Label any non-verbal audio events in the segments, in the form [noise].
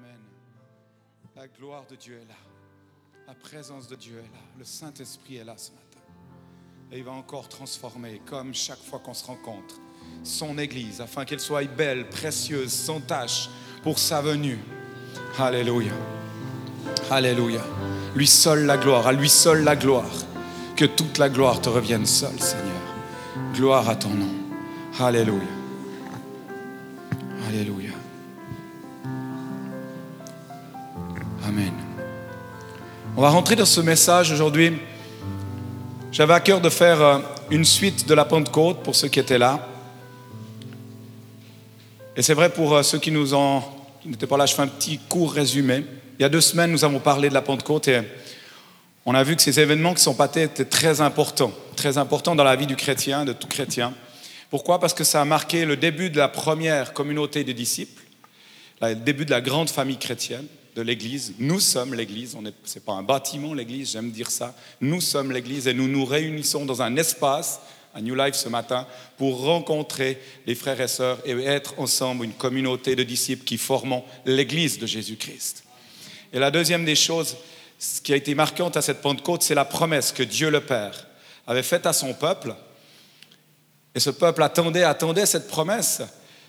Amen. La gloire de Dieu est là. La présence de Dieu est là. Le Saint-Esprit est là ce matin. Et il va encore transformer, comme chaque fois qu'on se rencontre, son Église, afin qu'elle soit belle, précieuse, sans tache, pour sa venue. Alléluia. Alléluia. Lui seul la gloire, à lui seul la gloire. Que toute la gloire te revienne seul, Seigneur. Gloire à ton nom. Alléluia. On va rentrer dans ce message aujourd'hui. J'avais à cœur de faire euh, une suite de la Pentecôte pour ceux qui étaient là. Et c'est vrai pour euh, ceux qui nous ont, n'étaient pas là, je fais un petit court résumé. Il y a deux semaines, nous avons parlé de la Pentecôte et on a vu que ces événements qui sont passés étaient très importants, très importants dans la vie du chrétien, de tout chrétien. Pourquoi? Parce que ça a marqué le début de la première communauté des disciples, le début de la grande famille chrétienne l'Église. Nous sommes l'Église, ce n'est pas un bâtiment l'Église, j'aime dire ça. Nous sommes l'Église et nous nous réunissons dans un espace, à New Life ce matin, pour rencontrer les frères et sœurs et être ensemble une communauté de disciples qui formons l'Église de Jésus-Christ. Et la deuxième des choses, ce qui a été marquante à cette Pentecôte, c'est la promesse que Dieu le Père avait faite à son peuple. Et ce peuple attendait, attendait cette promesse.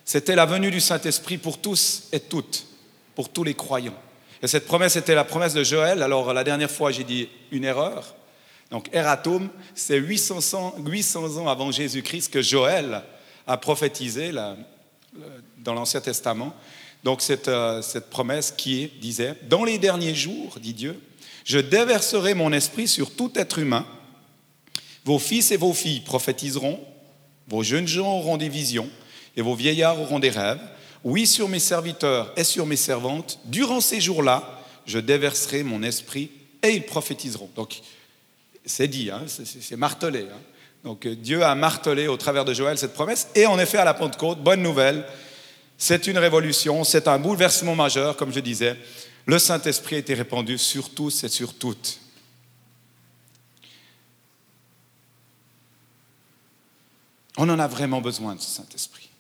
C'était la venue du Saint-Esprit pour tous et toutes, pour tous les croyants. Et cette promesse était la promesse de Joël. Alors la dernière fois, j'ai dit une erreur. Donc Eratum, c'est 800, 800 ans avant Jésus-Christ que Joël a prophétisé dans l'Ancien Testament. Donc cette, euh, cette promesse qui disait, dans les derniers jours, dit Dieu, je déverserai mon esprit sur tout être humain. Vos fils et vos filles prophétiseront, vos jeunes gens auront des visions, et vos vieillards auront des rêves. Oui, sur mes serviteurs et sur mes servantes, durant ces jours-là, je déverserai mon esprit et ils prophétiseront. Donc, c'est dit, hein, c'est martelé. Hein. Donc, Dieu a martelé au travers de Joël cette promesse. Et en effet, à la Pentecôte, bonne nouvelle, c'est une révolution, c'est un bouleversement majeur, comme je disais. Le Saint-Esprit a été répandu sur tous et sur toutes. On en a vraiment besoin de ce Saint-Esprit.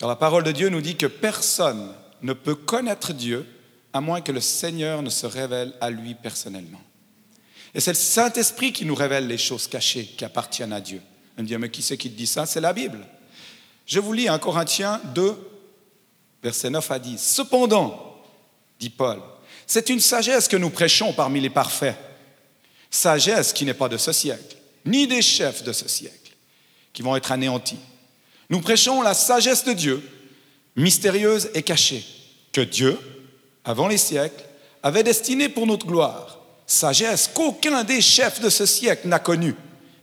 Car la parole de Dieu nous dit que personne ne peut connaître Dieu à moins que le Seigneur ne se révèle à lui personnellement. Et c'est le Saint-Esprit qui nous révèle les choses cachées qui appartiennent à Dieu. On me dit, mais qui c'est qui te dit ça? C'est la Bible. Je vous lis 1 Corinthiens 2, versets 9 à 10. Cependant, dit Paul, c'est une sagesse que nous prêchons parmi les parfaits. Sagesse qui n'est pas de ce siècle, ni des chefs de ce siècle, qui vont être anéantis nous prêchons la sagesse de Dieu, mystérieuse et cachée, que Dieu, avant les siècles, avait destinée pour notre gloire. Sagesse qu'aucun des chefs de ce siècle n'a connue,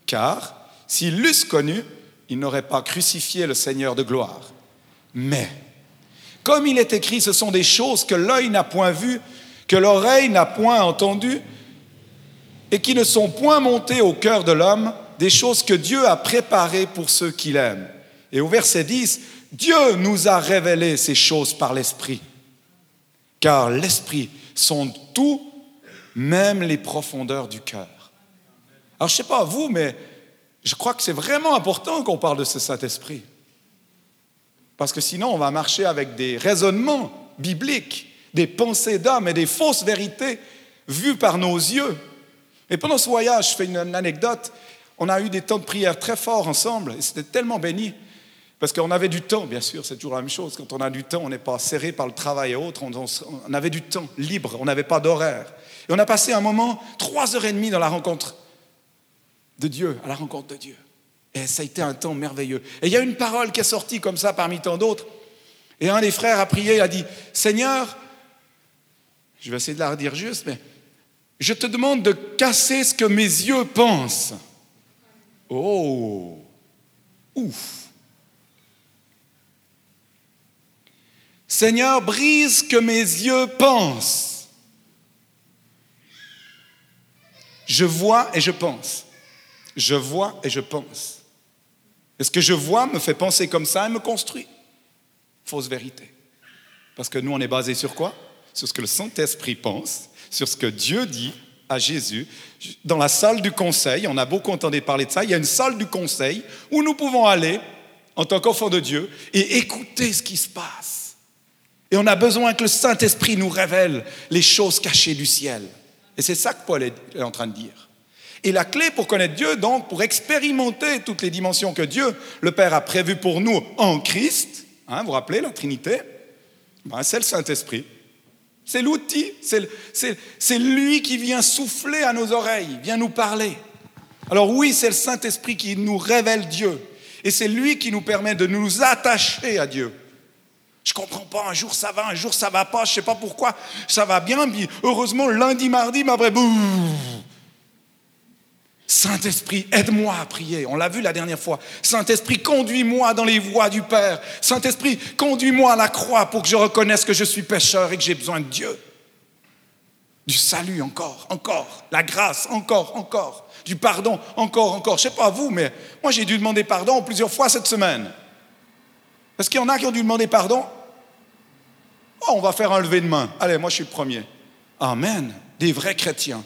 car s'ils l'eussent connue, ils n'auraient pas crucifié le Seigneur de gloire. Mais, comme il est écrit, ce sont des choses que l'œil n'a point vues, que l'oreille n'a point entendues, et qui ne sont point montées au cœur de l'homme, des choses que Dieu a préparées pour ceux qui l'aiment. Et au verset 10, Dieu nous a révélé ces choses par l'Esprit. Car l'Esprit sonde tout, même les profondeurs du cœur. Alors je ne sais pas vous, mais je crois que c'est vraiment important qu'on parle de ce Saint-Esprit. Parce que sinon, on va marcher avec des raisonnements bibliques, des pensées d'âme et des fausses vérités vues par nos yeux. Et pendant ce voyage, je fais une anecdote, on a eu des temps de prière très forts ensemble, et c'était tellement béni. Parce qu'on avait du temps, bien sûr, c'est toujours la même chose. Quand on a du temps, on n'est pas serré par le travail et autres. On, avait du temps libre, on n'avait pas d'horaire. Et on a passé un moment, trois heures et demie dans la rencontre de Dieu, à la rencontre de Dieu. Et ça a été un temps merveilleux. Et il y a une parole qui est sortie comme ça parmi tant d'autres. Et un des frères a prié, il a dit, Seigneur, je vais essayer de la redire juste, mais je te demande de casser ce que mes yeux pensent. Oh, ouf. Seigneur, brise que mes yeux pensent. Je vois et je pense. Je vois et je pense. Et ce que je vois me fait penser comme ça et me construit. Fausse vérité. Parce que nous, on est basé sur quoi? Sur ce que le Saint-Esprit pense, sur ce que Dieu dit à Jésus. Dans la salle du conseil, on a beaucoup entendu parler de ça, il y a une salle du conseil où nous pouvons aller en tant qu'enfants de Dieu et écouter ce qui se passe. Et on a besoin que le Saint-Esprit nous révèle les choses cachées du ciel. Et c'est ça que Paul est en train de dire. Et la clé pour connaître Dieu, donc, pour expérimenter toutes les dimensions que Dieu, le Père, a prévues pour nous en Christ, hein, vous vous rappelez la Trinité, ben, c'est le Saint-Esprit. C'est l'outil, c'est lui qui vient souffler à nos oreilles, vient nous parler. Alors oui, c'est le Saint-Esprit qui nous révèle Dieu. Et c'est lui qui nous permet de nous attacher à Dieu. Je comprends pas, un jour ça va, un jour ça va pas, je sais pas pourquoi, ça va bien, puis heureusement lundi, mardi, ma vraie Saint-Esprit, aide-moi à prier. On l'a vu la dernière fois. Saint-Esprit, conduis-moi dans les voies du Père. Saint-Esprit, conduis-moi à la croix pour que je reconnaisse que je suis pécheur et que j'ai besoin de Dieu. Du salut encore, encore. La grâce encore, encore. Du pardon encore, encore. Je ne sais pas vous, mais moi j'ai dû demander pardon plusieurs fois cette semaine. Est-ce qu'il y en a qui ont dû demander pardon oh, On va faire un lever de main. Allez, moi je suis le premier. Amen. Des vrais chrétiens.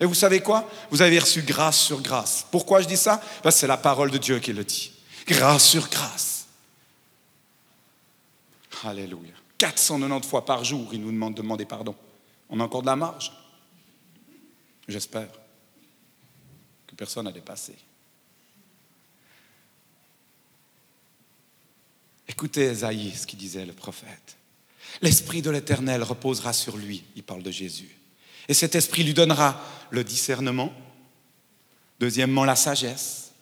Et vous savez quoi? Vous avez reçu grâce sur grâce. Pourquoi je dis ça? Parce que c'est la parole de Dieu qui le dit. Grâce sur grâce. Alléluia. 490 fois par jour, il nous demande de demander pardon. On a encore de la marge? J'espère que personne n'a dépassé. Écoutez Esaïe, ce qu'il disait le prophète. L'Esprit de l'Éternel reposera sur lui. Il parle de Jésus. Et cet esprit lui donnera le discernement, deuxièmement la sagesse,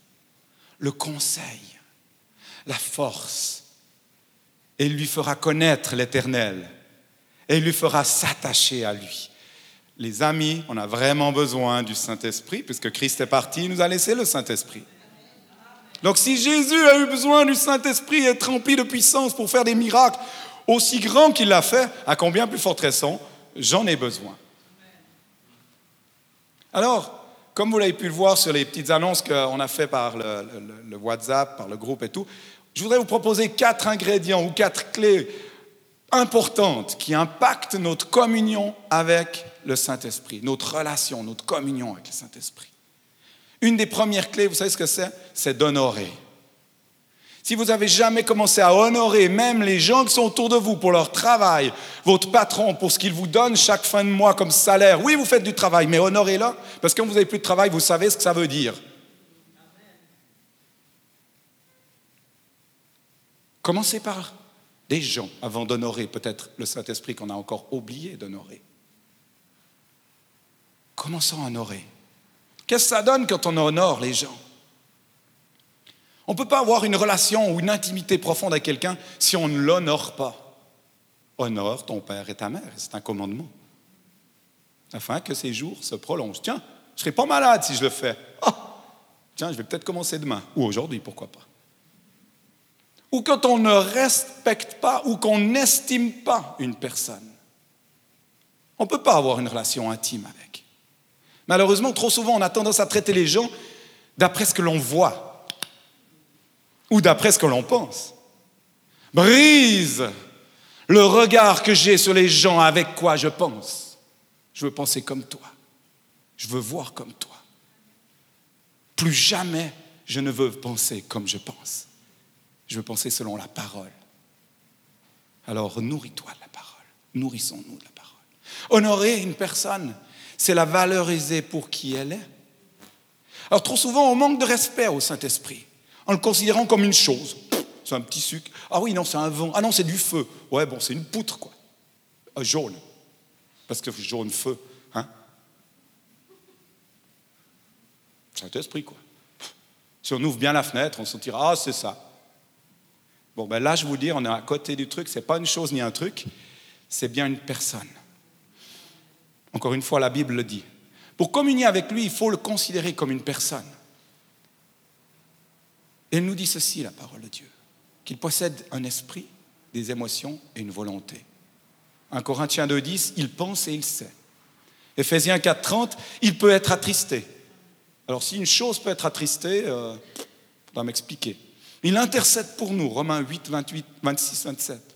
le conseil, la force, et il lui fera connaître l'Éternel, et il lui fera s'attacher à lui. Les amis, on a vraiment besoin du Saint-Esprit, puisque Christ est parti, il nous a laissé le Saint-Esprit. Donc si Jésus a eu besoin du Saint-Esprit et rempli de puissance pour faire des miracles aussi grands qu'il l'a fait, à combien plus forte raison, j'en ai besoin. Alors, comme vous l'avez pu le voir sur les petites annonces qu'on a fait par le, WhatsApp, par le groupe et tout, je voudrais vous proposer quatre ingrédients ou quatre clés importantes qui impactent notre communion avec le Saint-Esprit, notre relation, notre communion avec le Saint-Esprit. Une des premières clés, vous savez ce que c'est? C'est d'honorer. Si vous n'avez jamais commencé à honorer même les gens qui sont autour de vous pour leur travail, votre patron pour ce qu'il vous donne chaque fin de mois comme salaire, oui, vous faites du travail, mais honorez-le, parce que quand vous n'avez plus de travail, vous savez ce que ça veut dire. Commencez par des gens avant d'honorer peut-être le Saint-Esprit qu'on a encore oublié d'honorer. Commençons à honorer. Qu'est-ce que ça donne quand on honore les gens? On ne peut pas avoir une relation ou une intimité profonde avec quelqu'un si on ne l'honore pas. Honore ton père et ta mère, c'est un commandement. Afin que ces jours se prolongent. Tiens, je ne serai pas malade si je le fais. Ah, tiens, je vais peut-être commencer demain, ou aujourd'hui, pourquoi pas. Ou quand on ne respecte pas ou qu'on n'estime pas une personne. On ne peut pas avoir une relation intime avec. Malheureusement, trop souvent, on a tendance à traiter les gens d'après ce que l'on voit ou d'après ce que l'on pense. Brise le regard que j'ai sur les gens avec quoi je pense. Je veux penser comme toi. Je veux voir comme toi. Plus jamais je ne veux penser comme je pense. Je veux penser selon la parole. Alors nourris-toi de la parole. Nourrissons-nous de la parole. Honorer une personne, c'est la valoriser pour qui elle est. Alors trop souvent, on manque de respect au Saint-Esprit en le considérant comme une chose. C'est un petit sucre. Ah oui, non, c'est un vent. Ah non, c'est du feu. Ouais, bon, c'est une poutre, quoi. Ah, jaune. Parce que jaune feu, hein. Saint-Esprit, quoi. Si on ouvre bien la fenêtre, on se dira, ah, c'est ça. Bon, ben là, je vous dis, on est à côté du truc. C'est pas une chose ni un truc, c'est bien une personne. Encore une fois, la Bible le dit. Pour communier avec lui, il faut le considérer comme une personne. Et elle nous dit ceci, la parole de Dieu, qu'il possède un esprit, des émotions et une volonté. 1 Corinthiens 2.10, il pense et il sait. Éphésiens 4.30, il peut être attristé. Alors si une chose peut être attristée, euh, faudra m'expliquer. Il intercède pour nous, Romains 8, 28, 26, 27.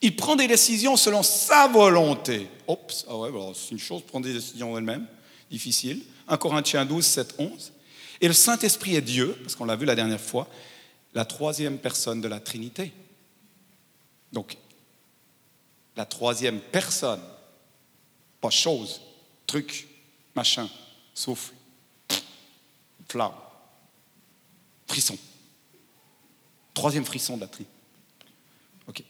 Il prend des décisions selon sa volonté. Oups, ah ouais, c'est une chose, prendre des décisions elle-même, difficile. 1 Corinthiens 12, 7, 11. Et le Saint-Esprit est Dieu, parce qu'on l'a vu la dernière fois, la troisième personne de la Trinité. Donc, la troisième personne, pas chose, truc, machin, souffle, flamme, frisson. Troisième frisson de la tri. OK.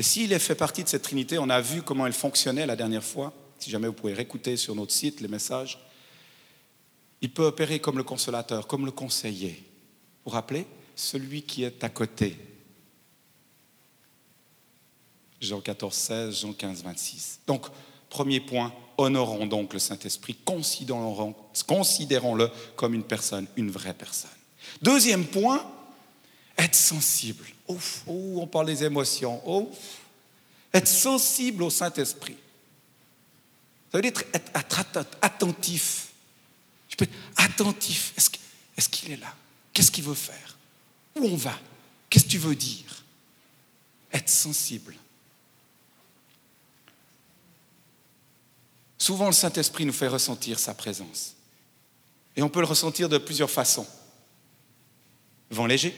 Et s'il fait partie de cette Trinité, on a vu comment elle fonctionnait la dernière fois. Si jamais vous pouvez réécouter sur notre site les messages, il peut opérer comme le consolateur, comme le conseiller. Vous vous rappelez? Celui qui est à côté. Jean 14, 16, Jean 15, 26. Donc, premier point, honorons donc le Saint-Esprit, considérons-le comme une personne, une vraie personne. Deuxième point, être sensible. Ouf, on parle des émotions. Ouf. Être sensible au Saint-Esprit. Ça veut dire être, attentif. Je peux être attentif. Est-ce qu'il est là? Qu'est-ce qu'il veut faire? Où on va? Qu'est-ce que tu veux dire? Être sensible. Souvent, le Saint-Esprit nous fait ressentir sa présence. Et on peut le ressentir de plusieurs façons. Vent léger,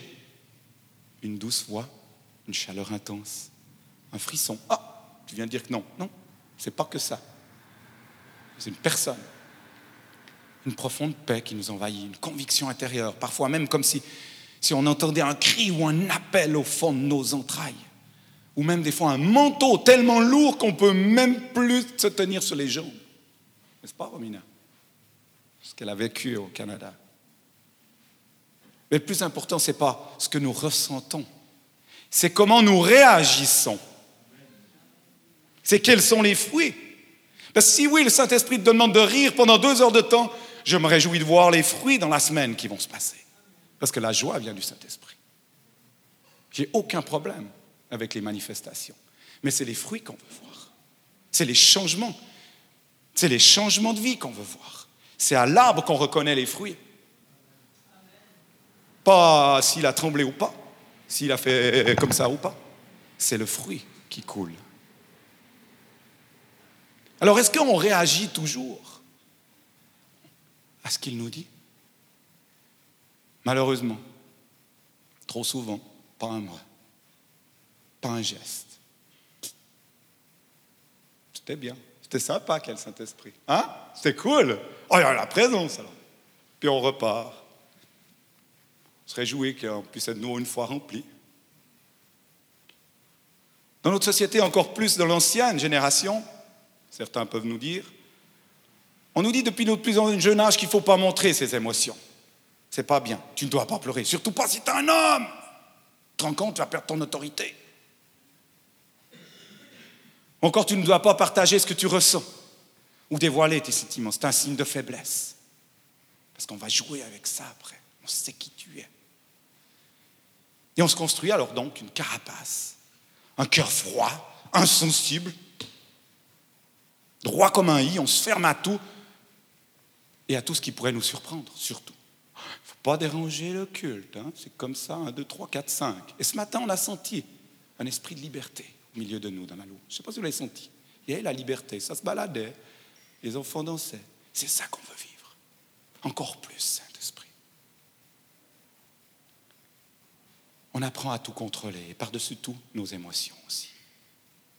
une douce voix, une chaleur intense, un frisson. Ah, tu viens de dire que non. Non, c'est pas que ça. C'est une personne. Une profonde paix qui nous envahit, une conviction intérieure, parfois même comme si, on entendait un cri ou un appel au fond de nos entrailles ou même des fois un manteau tellement lourd qu'on peut même plus se tenir sur les jambes. N'est-ce pas, Romina? Ce qu'elle a vécu au Canada. Mais le plus important, ce n'est pas ce que nous ressentons, c'est comment nous réagissons. C'est quels sont les fruits. Parce que si oui, le Saint-Esprit te demande de rire pendant deux heures de temps, je me réjouis de voir les fruits dans la semaine qui vont se passer. Parce que la joie vient du Saint-Esprit. J'ai aucun problème avec les manifestations. Mais c'est les fruits qu'on veut voir. C'est les changements. C'est les changements de vie qu'on veut voir. C'est à l'arbre qu'on reconnaît les fruits. Pas s'il a tremblé ou pas, s'il a fait comme ça ou pas. C'est le fruit qui coule. Alors est-ce qu'on réagit toujours à ce qu'il nous dit? Malheureusement, trop souvent, pas un mot pas un geste. C'était bien. C'était sympa, quel Saint-Esprit. Hein? C'était cool. Oh, il y a la présence alors. Puis on repart. Se réjouit qu'on puisse être nous une fois remplis. Dans notre société, encore plus dans l'ancienne génération, certains peuvent nous dire, on nous dit depuis notre plus jeune âge qu'il ne faut pas montrer ses émotions. C'est pas bien. Tu ne dois pas pleurer. Surtout pas si tu es un homme. Tu te rends compte, tu vas perdre ton autorité. Encore, tu ne dois pas partager ce que tu ressens ou dévoiler tes sentiments. C'est un signe de faiblesse. Parce qu'on va jouer avec ça après. On sait qui tu es. Et on se construit alors donc une carapace, un cœur froid, insensible, droit comme un i, on se ferme à tout et à tout ce qui pourrait nous surprendre, surtout. Il ne faut pas déranger le culte, hein. c'est comme ça, 1, 2, 3, 4, 5. Et ce matin, on a senti un esprit de liberté au milieu de nous dans la loupe. Je ne sais pas si vous l'avez senti. Il y avait la liberté, ça se baladait, les enfants dansaient. C'est ça qu'on veut vivre. Encore plus, Saint-Esprit. On apprend à tout contrôler, et par-dessus tout, nos émotions aussi.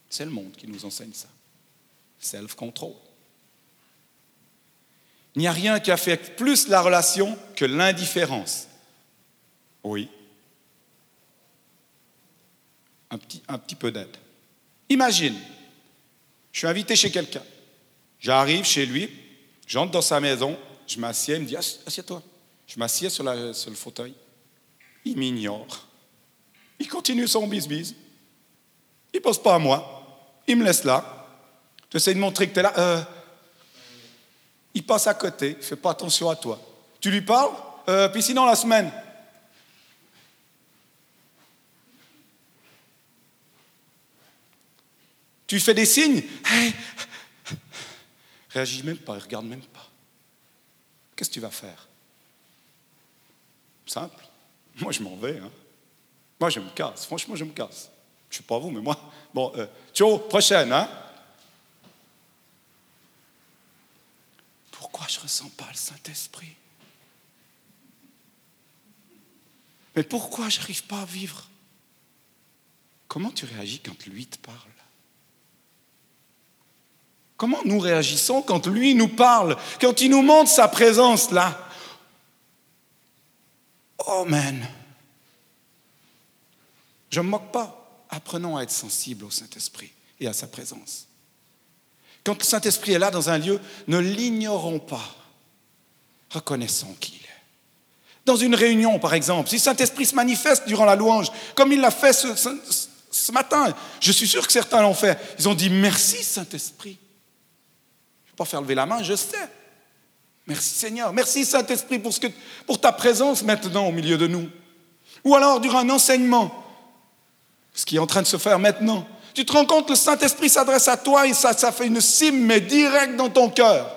C'est le monde qui nous enseigne ça. Self-control. Il n'y a rien qui affecte plus la relation que l'indifférence. Oui. Un petit, peu d'aide. Imagine, je suis invité chez quelqu'un. J'arrive chez lui, j'entre dans sa maison, je m'assieds, il me dit Assieds-toi. Je m'assieds sur, le fauteuil. Il m'ignore. Il continue son bis-bis. Il ne pense pas à moi. Il me laisse là. Tu essaies de montrer que tu es là. Euh, il passe à côté. Il ne fait pas attention à toi. Tu lui parles euh, Puis sinon, la semaine, Tu fais des signes. Réagis même pas, regarde même pas. Qu'est-ce que tu vas faire? Simple. Moi, je m'en vais. Hein. Moi, je me casse. Franchement, je me casse. Je ne sais pas vous, mais moi. Bon, euh, ciao, prochaine. Hein Pourquoi je ne ressens pas le Saint-Esprit? Mais pourquoi j'arrive pas à vivre? Comment tu réagis quand lui te parle? Comment nous réagissons quand lui nous parle, quand il nous montre sa présence là? Oh man Je ne me moque pas. Apprenons à être sensibles au Saint-Esprit et à sa présence. Quand le Saint-Esprit est là dans un lieu, ne l'ignorons pas. Reconnaissons qu'il est. Dans une réunion, par exemple, si le Saint-Esprit se manifeste durant la louange, comme il l'a fait ce, matin, je suis sûr que certains l'ont fait, ils ont dit merci Saint-Esprit. Je ne vais pas faire lever la main, je sais. Merci Seigneur. Merci Saint-Esprit pour ta présence maintenant au milieu de nous. Ou alors durant un enseignement, ce qui est en train de se faire maintenant. Tu te rends compte, le Saint-Esprit s'adresse à toi et ça, ça fait une cime, mais direct dans ton cœur.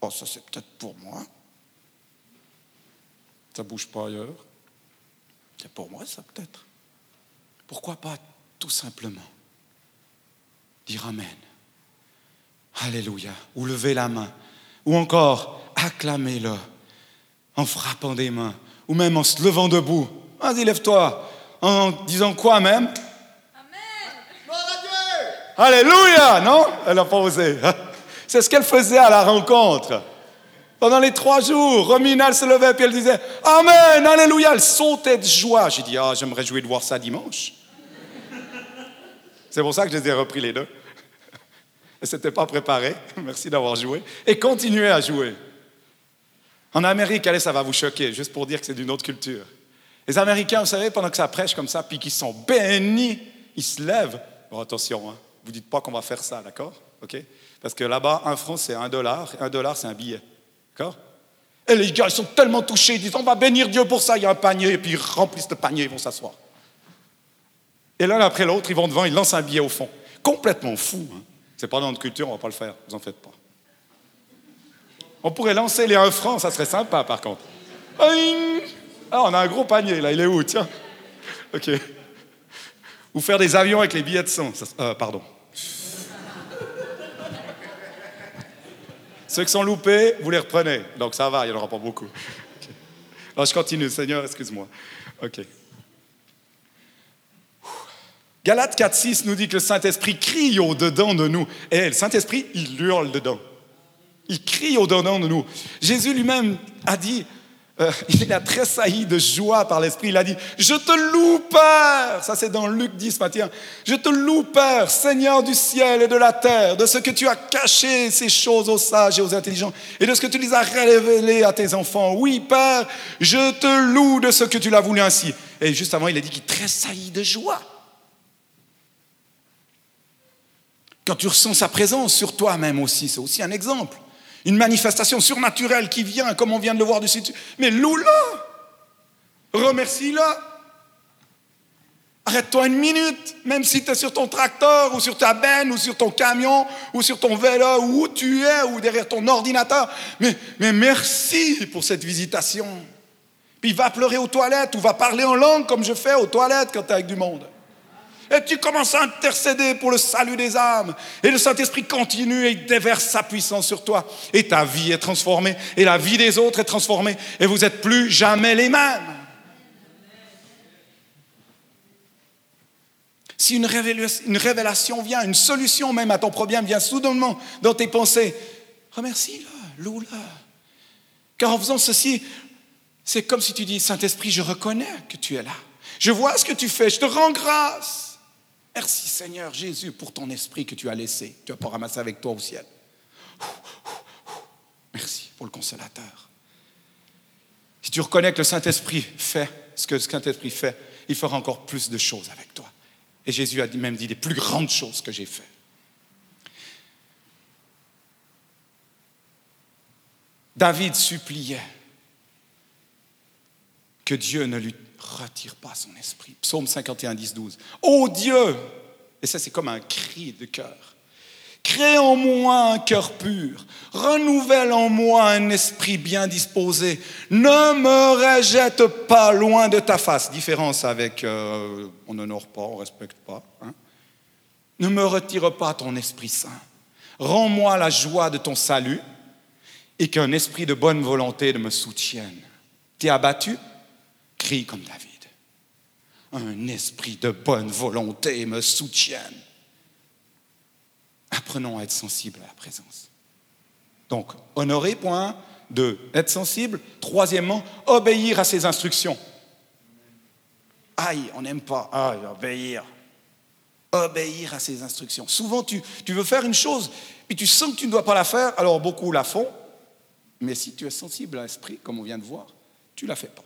Oh, ça c'est peut-être pour moi. Ça bouge pas ailleurs. C'est pour moi ça peut-être. Pourquoi pas tout simplement dire Amen. Alléluia. Ou lever la main. Ou encore acclamer-le en frappant des mains. Ou même en se levant debout. Vas-y, lève-toi en disant quoi même Amen. Alléluia, non? Elle n'a pas osé. [laughs] C'est ce qu'elle faisait à la rencontre. Pendant les trois jours, Romina, se levait et elle disait Amen, Alléluia. Elle sautait de joie. J'ai dit Ah, j'aimerais jouer de voir ça dimanche. C'est pour ça que je les ai repris les deux. [laughs] Elle ne s'était pas préparée. [laughs] Merci d'avoir joué. Et continuez à jouer. En Amérique, allez, ça va vous choquer, juste pour dire que c'est d'une autre culture. Les Américains, vous savez, pendant que ça prêche comme ça, puis qu'ils sont bénis, ils se lèvent. Bon, attention, hein, vous dites pas qu'on va faire ça, d'accord? Ok? Parce que là-bas, un franc, c'est un dollar, un dollar, c'est un billet. D'accord? Et les gars, ils sont tellement touchés, ils disent on va bénir Dieu pour ça, il y a un panier, et puis ils remplissent le panier, ils vont s'asseoir. Et l'un après l'autre, ils vont devant, ils lancent un billet au fond. Complètement fou. Hein. C'est pas dans notre culture, on va pas le faire, vous en faites pas. On pourrait lancer les 1 franc, ça serait sympa par contre. Ah, on a un gros panier là, il est où Tiens? Ok. Ou faire des avions avec les billets de sang. Euh, pardon. Ceux qui sont loupés, vous les reprenez. Donc ça va, il n'y en aura pas beaucoup. Alors je continue, Seigneur, excuse-moi. Ok. Galates 4.6 nous dit que le Saint-Esprit crie au-dedans de nous. Et le Saint-Esprit, il hurle dedans. Il crie au-dedans de nous. Jésus lui-même a dit, euh, il a tressailli de joie par l'Esprit. Il a dit, je te loue, Père. Ça, c'est dans Luc 10 matin. Je te loue, Père, Seigneur du ciel et de la terre, de ce que tu as caché ces choses aux sages et aux intelligents, et de ce que tu les as révélées à tes enfants. Oui, Père, je te loue de ce que tu l'as voulu ainsi. Et juste avant, il a dit qu'il tressaillit de joie. Quand tu ressens sa présence sur toi-même aussi, c'est aussi un exemple une manifestation surnaturelle qui vient, comme on vient de le voir dessus. Mais loue-le, remercie-le. Arrête-toi une minute, même si tu es sur ton tracteur ou sur ta benne ou sur ton camion ou sur ton vélo ou où tu es ou derrière ton ordinateur. Mais, mais merci pour cette visitation. Puis va pleurer aux toilettes ou va parler en langue comme je fais aux toilettes quand tu es avec du monde. Et tu commences à intercéder pour le salut des âmes. Et le Saint-Esprit continue et il déverse sa puissance sur toi. Et ta vie est transformée. Et la vie des autres est transformée. Et vous n'êtes plus jamais les mêmes. Si une révélation vient, une solution même à ton problème vient soudainement dans tes pensées, remercie-le, loue-le. Car en faisant ceci, c'est comme si tu dis, Saint-Esprit, je reconnais que tu es là. Je vois ce que tu fais, je te rends grâce. Merci Seigneur Jésus pour ton esprit que tu as laissé. Tu vas pas ramasser avec toi au ciel. Merci pour le consolateur. Si tu reconnais que le Saint-Esprit fait ce que le Saint-Esprit fait, il fera encore plus de choses avec toi. Et Jésus a même dit des plus grandes choses que j'ai faites. David suppliait que Dieu ne lui retire pas son esprit. Psaume 51, 10, 12. Oh Dieu, et ça c'est comme un cri de cœur, crée en moi un cœur pur, renouvelle en moi un esprit bien disposé, ne me rejette pas loin de ta face. Différence avec euh, on n'honore pas, on respecte pas. Hein. Ne me retire pas ton Esprit Saint. Rends-moi la joie de ton salut et qu'un esprit de bonne volonté me soutienne. T'es abattu? Comme David. Un esprit de bonne volonté me soutienne. Apprenons à être sensibles à la présence. Donc, honorer, point. Deux, être sensible. Troisièmement, obéir à ses instructions. Aïe, on n'aime pas. Aïe, obéir. Obéir à ses instructions. Souvent, tu, tu veux faire une chose, puis tu sens que tu ne dois pas la faire, alors beaucoup la font. Mais si tu es sensible à l'esprit, comme on vient de voir, tu ne la fais pas.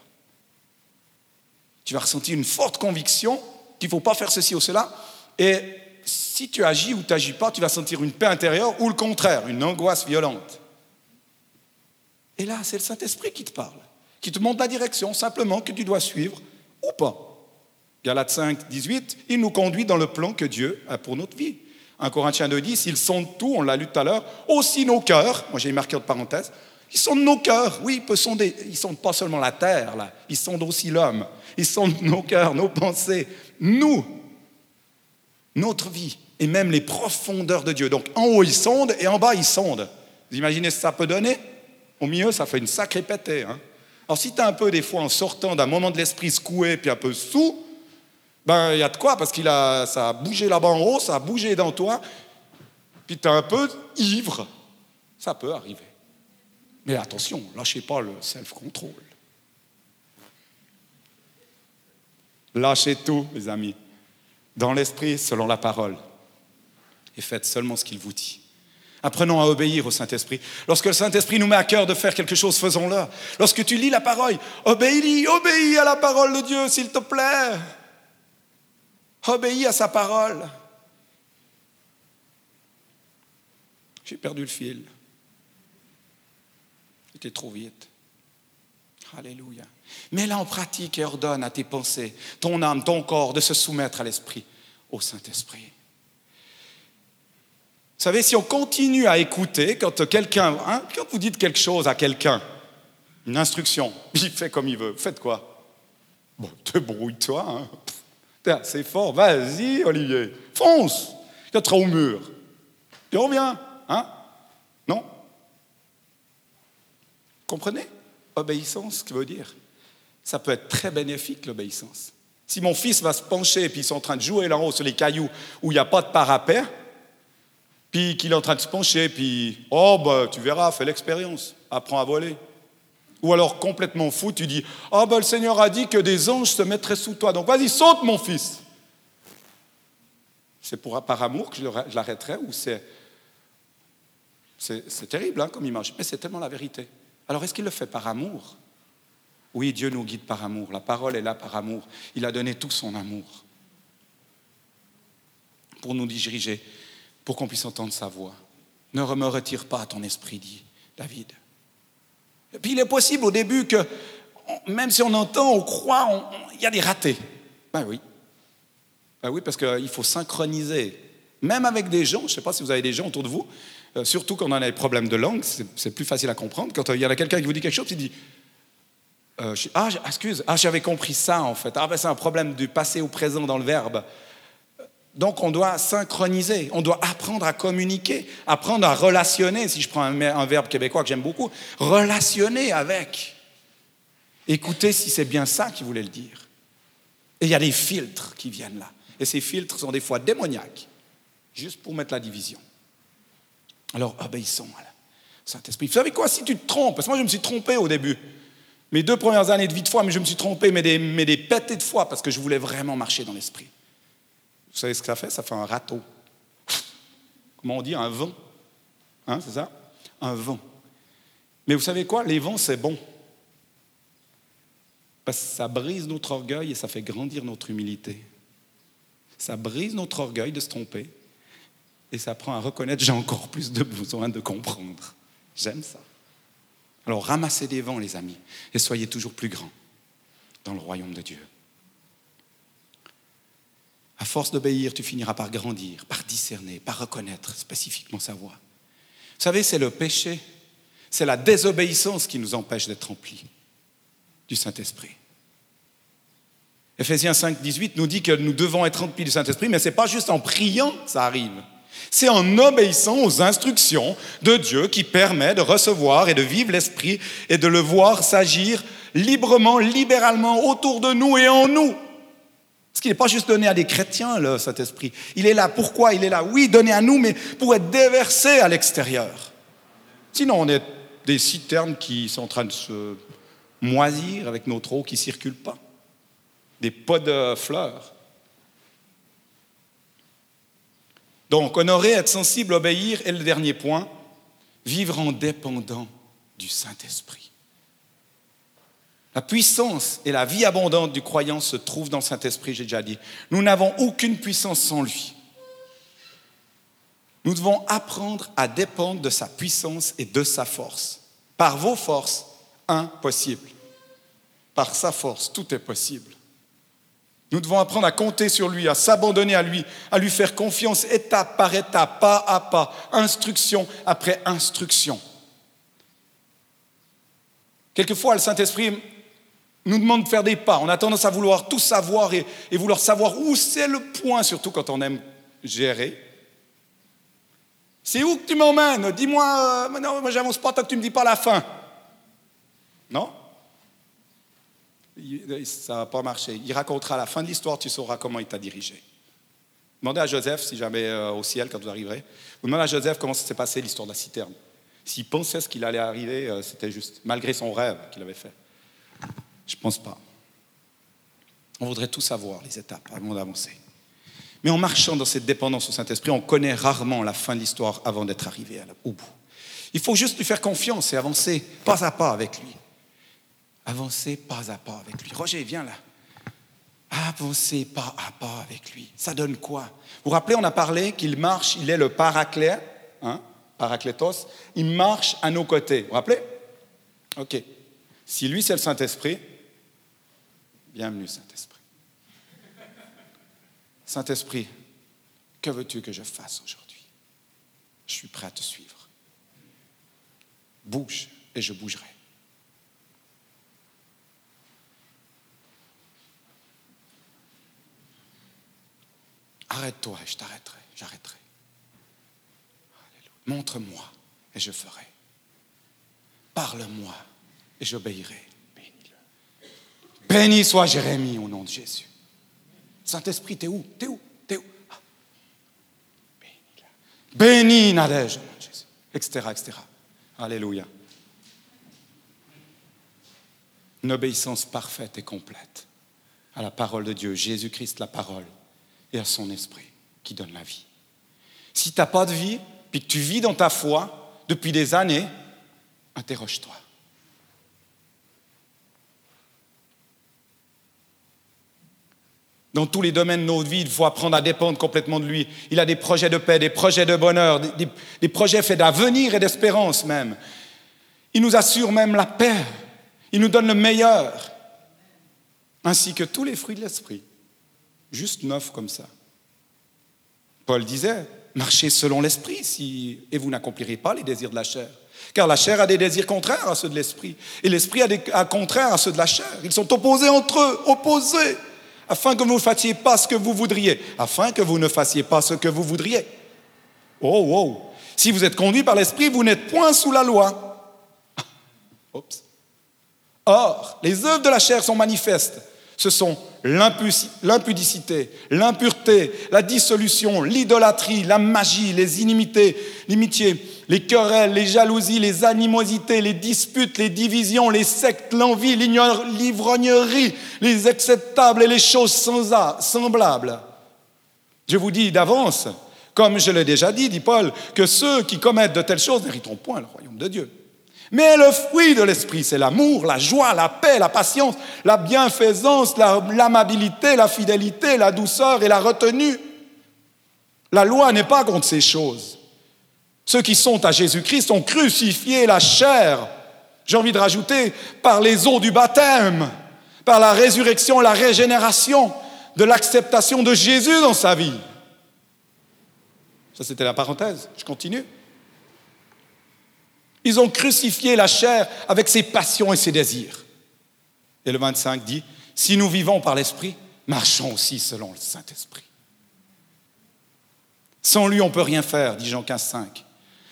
Tu vas ressentir une forte conviction qu'il ne faut pas faire ceci ou cela. Et si tu agis ou tu n'agis pas, tu vas sentir une paix intérieure ou le contraire, une angoisse violente. Et là, c'est le Saint-Esprit qui te parle, qui te montre la direction simplement que tu dois suivre ou pas. Galates 5, 18, il nous conduit dans le plan que Dieu a pour notre vie. 1 Corinthiens 2, 10, ils sondent tout, on l'a lu tout à l'heure, aussi nos cœurs, moi j'ai marqué entre parenthèses, ils sondent nos cœurs, oui, ils ils sondent pas seulement la terre, là, ils sondent aussi l'homme, ils sondent nos cœurs, nos pensées, nous, notre vie, et même les profondeurs de Dieu. Donc en haut, ils sondent, et en bas, ils sondent. Vous imaginez ce que ça peut donner? Au milieu, ça fait une sacrée pétée. Hein Alors si tu es un peu, des fois, en sortant d'un moment de l'esprit secoué, puis un peu sous, ben, il y a de quoi, parce qu'il a, ça a bougé là-bas en haut, ça a bougé dans toi, puis tu es un peu ivre. Ça peut arriver. Mais attention, lâchez pas le self-control. Lâchez tout, mes amis, dans l'esprit, selon la parole, et faites seulement ce qu'il vous dit. Apprenons à obéir au Saint-Esprit. Lorsque le Saint-Esprit nous met à cœur de faire quelque chose, faisons-le. Lorsque tu lis la parole, obéis, obéis à la parole de Dieu, s'il te plaît. Obéis à sa parole. J'ai perdu le fil. J'étais trop vite. Alléluia. Mets-la en pratique et ordonne à tes pensées, ton âme, ton corps de se soumettre à l'Esprit, au Saint-Esprit. Vous savez, si on continue à écouter, quand quelqu'un, hein, quand vous dites quelque chose à quelqu'un, une instruction, [laughs] il fait comme il veut, faites quoi? Bon, débrouille-toi. Hein. C'est fort, vas-y Olivier, fonce, tu seras au mur. Tu reviens, hein Non? Comprenez? Obéissance, ce que veut dire? Ça peut être très bénéfique, l'obéissance. Si mon fils va se pencher et puis ils sont en train de jouer là-haut sur les cailloux où il n'y a pas de parapet, puis qu'il est en train de se pencher, puis oh, bah, tu verras, fais l'expérience, apprends à voler. Ou alors complètement fou, tu dis Ah, ben le Seigneur a dit que des anges se mettraient sous toi, donc vas-y, saute mon fils. C'est pour, par amour que je l'arrêterai ou c'est. C'est terrible hein, comme image, mais c'est tellement la vérité. Alors est-ce qu'il le fait par amour? Oui, Dieu nous guide par amour. La parole est là par amour. Il a donné tout son amour pour nous diriger, pour qu'on puisse entendre sa voix. Ne me retire pas ton esprit, dit David. Et puis il est possible au début que, même si on entend, on croit, il y a des ratés. Ben oui. Ben oui, parce qu'il faut synchroniser. Même avec des gens, je ne sais pas si vous avez des gens autour de vous, euh, surtout quand on a des problèmes de langue, c'est plus facile à comprendre. Quand euh, il y a quelqu'un qui vous dit quelque chose, il dit euh, Ah, excuse, ah, j'avais compris ça en fait. Ah, ben c'est un problème du passé au présent dans le verbe. Donc on doit synchroniser, on doit apprendre à communiquer, apprendre à relationner, si je prends un, verbe québécois que j'aime beaucoup, relationner avec. Écoutez si c'est bien ça qu'il voulait le dire. Et il y a des filtres qui viennent là. Et ces filtres sont des fois démoniaques, juste pour mettre la division. Alors obéissons à Saint-Esprit. Vous savez quoi, si tu te trompes, parce que moi je me suis trompé au début, mes deux premières années de vie de foi, mais je me suis trompé, mais des, mais des pétés de foi, parce que je voulais vraiment marcher dans l'Esprit. Vous savez ce que ça fait? Ça fait un râteau. Comment on dit? Un vent. Hein, c'est ça? Un vent. Mais vous savez quoi? Les vents, c'est bon. Parce que ça brise notre orgueil et ça fait grandir notre humilité. Ça brise notre orgueil de se tromper et ça apprend à reconnaître j'ai encore plus de besoin de comprendre. J'aime ça. Alors ramassez des vents, les amis, et soyez toujours plus grands dans le royaume de Dieu. À force d'obéir, tu finiras par grandir, par discerner, par reconnaître spécifiquement sa voix. Vous savez, c'est le péché, c'est la désobéissance qui nous empêche d'être remplis du Saint-Esprit. Ephésiens 5, 18 nous dit que nous devons être remplis du Saint-Esprit, mais ce n'est pas juste en priant que ça arrive. C'est en obéissant aux instructions de Dieu qui permet de recevoir et de vivre l'Esprit et de le voir s'agir librement, libéralement autour de nous et en nous. Parce qu'il n'est pas juste donné à des chrétiens, le Saint-Esprit. Il est là. Pourquoi Il est là, oui, donné à nous, mais pour être déversé à l'extérieur. Sinon, on est des citernes qui sont en train de se moisir avec notre eau qui ne circule pas. Des pots de fleurs. Donc, honorer, être sensible, obéir, et le dernier point, vivre en dépendant du Saint-Esprit. La puissance et la vie abondante du croyant se trouvent dans le Saint-Esprit, j'ai déjà dit. Nous n'avons aucune puissance sans lui. Nous devons apprendre à dépendre de sa puissance et de sa force. Par vos forces, impossible. Par sa force, tout est possible. Nous devons apprendre à compter sur lui, à s'abandonner à lui, à lui faire confiance étape par étape, pas à pas, instruction après instruction. Quelquefois, le Saint-Esprit nous demande de faire des pas. On a tendance à vouloir tout savoir et, vouloir savoir où c'est le point, surtout quand on aime gérer. C'est où que tu m'emmènes? Dis-moi, euh, non, moi j'avance pas tant que tu me dis pas la fin. Non? Ça n'a pas marché. Il racontera la fin de l'histoire, tu sauras comment il t'a dirigé. Demandez à Joseph, si jamais euh, au ciel, quand vous arriverez, vous demandez à Joseph comment s'est passé l'histoire de la citerne. S'il pensait ce qu'il allait arriver, euh, c'était juste, malgré son rêve qu'il avait fait. Je ne pense pas. On voudrait tout savoir, les étapes, avant d'avancer. Mais en marchant dans cette dépendance au Saint-Esprit, on connaît rarement la fin de l'histoire avant d'être arrivé au bout. Il faut juste lui faire confiance et avancer pas à pas avec lui. Avancer pas à pas avec lui. Roger, viens là. Avancer pas à pas avec lui. Ça donne quoi? Vous vous rappelez, on a parlé qu'il marche, il est le paraclet, hein, paraclétos, il marche à nos côtés. Vous vous rappelez? Ok. Si lui, c'est le Saint-Esprit, bienvenue Saint-Esprit. Saint-Esprit, que veux-tu que je fasse aujourd'hui? Je suis prêt à te suivre. Bouge et je bougerai. Arrête-toi et je t'arrêterai, j'arrêterai. Montre-moi et je ferai. Parle-moi et j'obéirai. Béni soit Jérémie au nom de Jésus. Saint-Esprit, t'es où? T'es où? T'es où? Ah. Béni Nadège au nom de Jésus. Etc. etc. Alléluia. Une obéissance parfaite et complète à la parole de Dieu, Jésus-Christ la parole, et à son esprit qui donne la vie. Si tu n'as pas de vie, puis que tu vis dans ta foi depuis des années, interroge-toi. Dans tous les domaines de nos vies, il faut apprendre à dépendre complètement de lui. Il a des projets de paix, des projets de bonheur, des, projets faits d'avenir et d'espérance même. Il nous assure même la paix. Il nous donne le meilleur, ainsi que tous les fruits de l'esprit. Juste neuf comme ça. Paul disait, marchez selon l'esprit et vous n'accomplirez pas les désirs de la chair. Car la chair a des désirs contraires à ceux de l'esprit, et l'esprit a des contraires à ceux de la chair. Ils sont opposés entre eux, opposés afin que vous ne fassiez pas ce que vous voudriez, afin que vous ne fassiez pas ce que vous voudriez. Oh, oh. Si vous êtes conduit par l'Esprit, vous n'êtes point sous la loi. [laughs] Oups. Or, les œuvres de la chair sont manifestes. Ce sont l'impudicité, l'impureté, la dissolution, l'idolâtrie, la magie, les inimités, l'imitié, les querelles, les jalousies, les animosités, les disputes, les divisions, les sectes, l'envie, l'ivrognerie, les acceptables et les choses semblables. Je vous dis d'avance, comme je l'ai déjà dit, dit Paul, que ceux qui commettent de telles choses n'hériteront point le royaume de Dieu. Mais le fruit de l'esprit, c'est l'amour, la joie, la paix, la patience, la bienfaisance, l'amabilité, la fidélité, la douceur et la retenue. La loi n'est pas contre ces choses. Ceux qui sont à Jésus-Christ ont crucifié la chair, j'ai envie de rajouter, par les eaux du baptême, par la résurrection, la régénération, de l'acceptation de Jésus dans sa vie. Ça, c'était la parenthèse. Je continue. Ils ont crucifié la chair avec ses passions et ses désirs. Et le 25 dit, si nous vivons par l'Esprit, marchons aussi selon le Saint-Esprit. Sans lui, on ne peut rien faire, dit Jean 15, 5.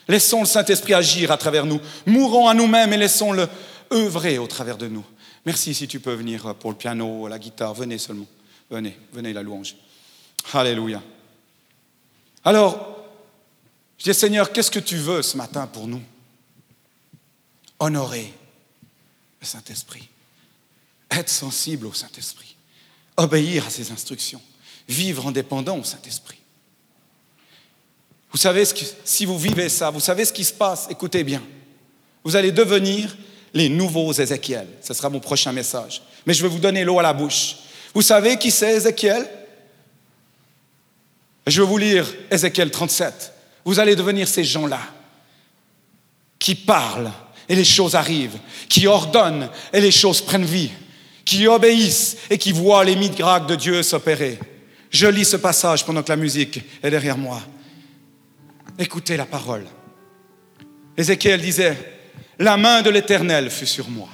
Laissons le Saint-Esprit agir à travers nous. Mourons à nous-mêmes et laissons-le œuvrer au travers de nous. Merci si tu peux venir pour le piano, la guitare. Venez seulement. Venez, venez la louange. Alléluia. Alors, je dis Seigneur, qu'est-ce que tu veux ce matin pour nous? Honorer le Saint-Esprit. Être sensible au Saint-Esprit. Obéir à ses instructions. Vivre en dépendant au Saint-Esprit. Vous savez, ce que, si vous vivez ça, vous savez ce qui se passe, écoutez bien. Vous allez devenir les nouveaux Ézéchiel. Ce sera mon prochain message. Mais je vais vous donner l'eau à la bouche. Vous savez qui c'est Ézéchiel? Je vais vous lire Ézéchiel 37. Vous allez devenir ces gens-là qui parlent et les choses arrivent, qui ordonnent et les choses prennent vie, qui obéissent et qui voient les miracles de Dieu s'opérer. Je lis ce passage pendant que la musique est derrière moi. Écoutez la parole. Ézéchiel disait, la main de l'Éternel fut sur moi.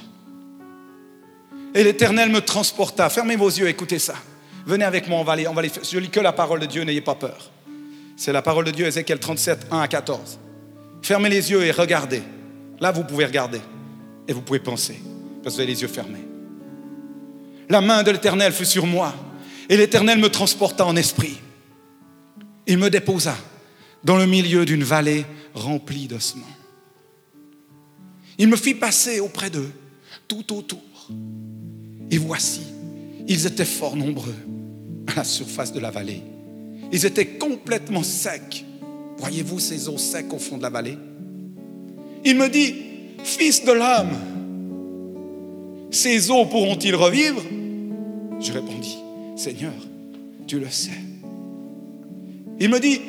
Et l'Éternel me transporta. Fermez vos yeux, écoutez ça. Venez avec moi, on va aller, on va aller. Je lis que la parole de Dieu, n'ayez pas peur. C'est la parole de Dieu, Ézéchiel 37, 1 à 14. Fermez les yeux et regardez. Là, vous pouvez regarder. Et vous pouvez penser, parce que vous avez les yeux fermés. La main de l'Éternel fut sur moi. Et l'Éternel me transporta en esprit. Il me déposa dans le milieu d'une vallée remplie d'ossements. Il me fit passer auprès d'eux, tout autour. Et voici, ils étaient fort nombreux à la surface de la vallée. Ils étaient complètement secs. Voyez-vous ces eaux secs au fond de la vallée? Il me dit, Fils de l'âme, ces eaux pourront-ils revivre? Je répondis, Seigneur, tu le sais. Il me dit,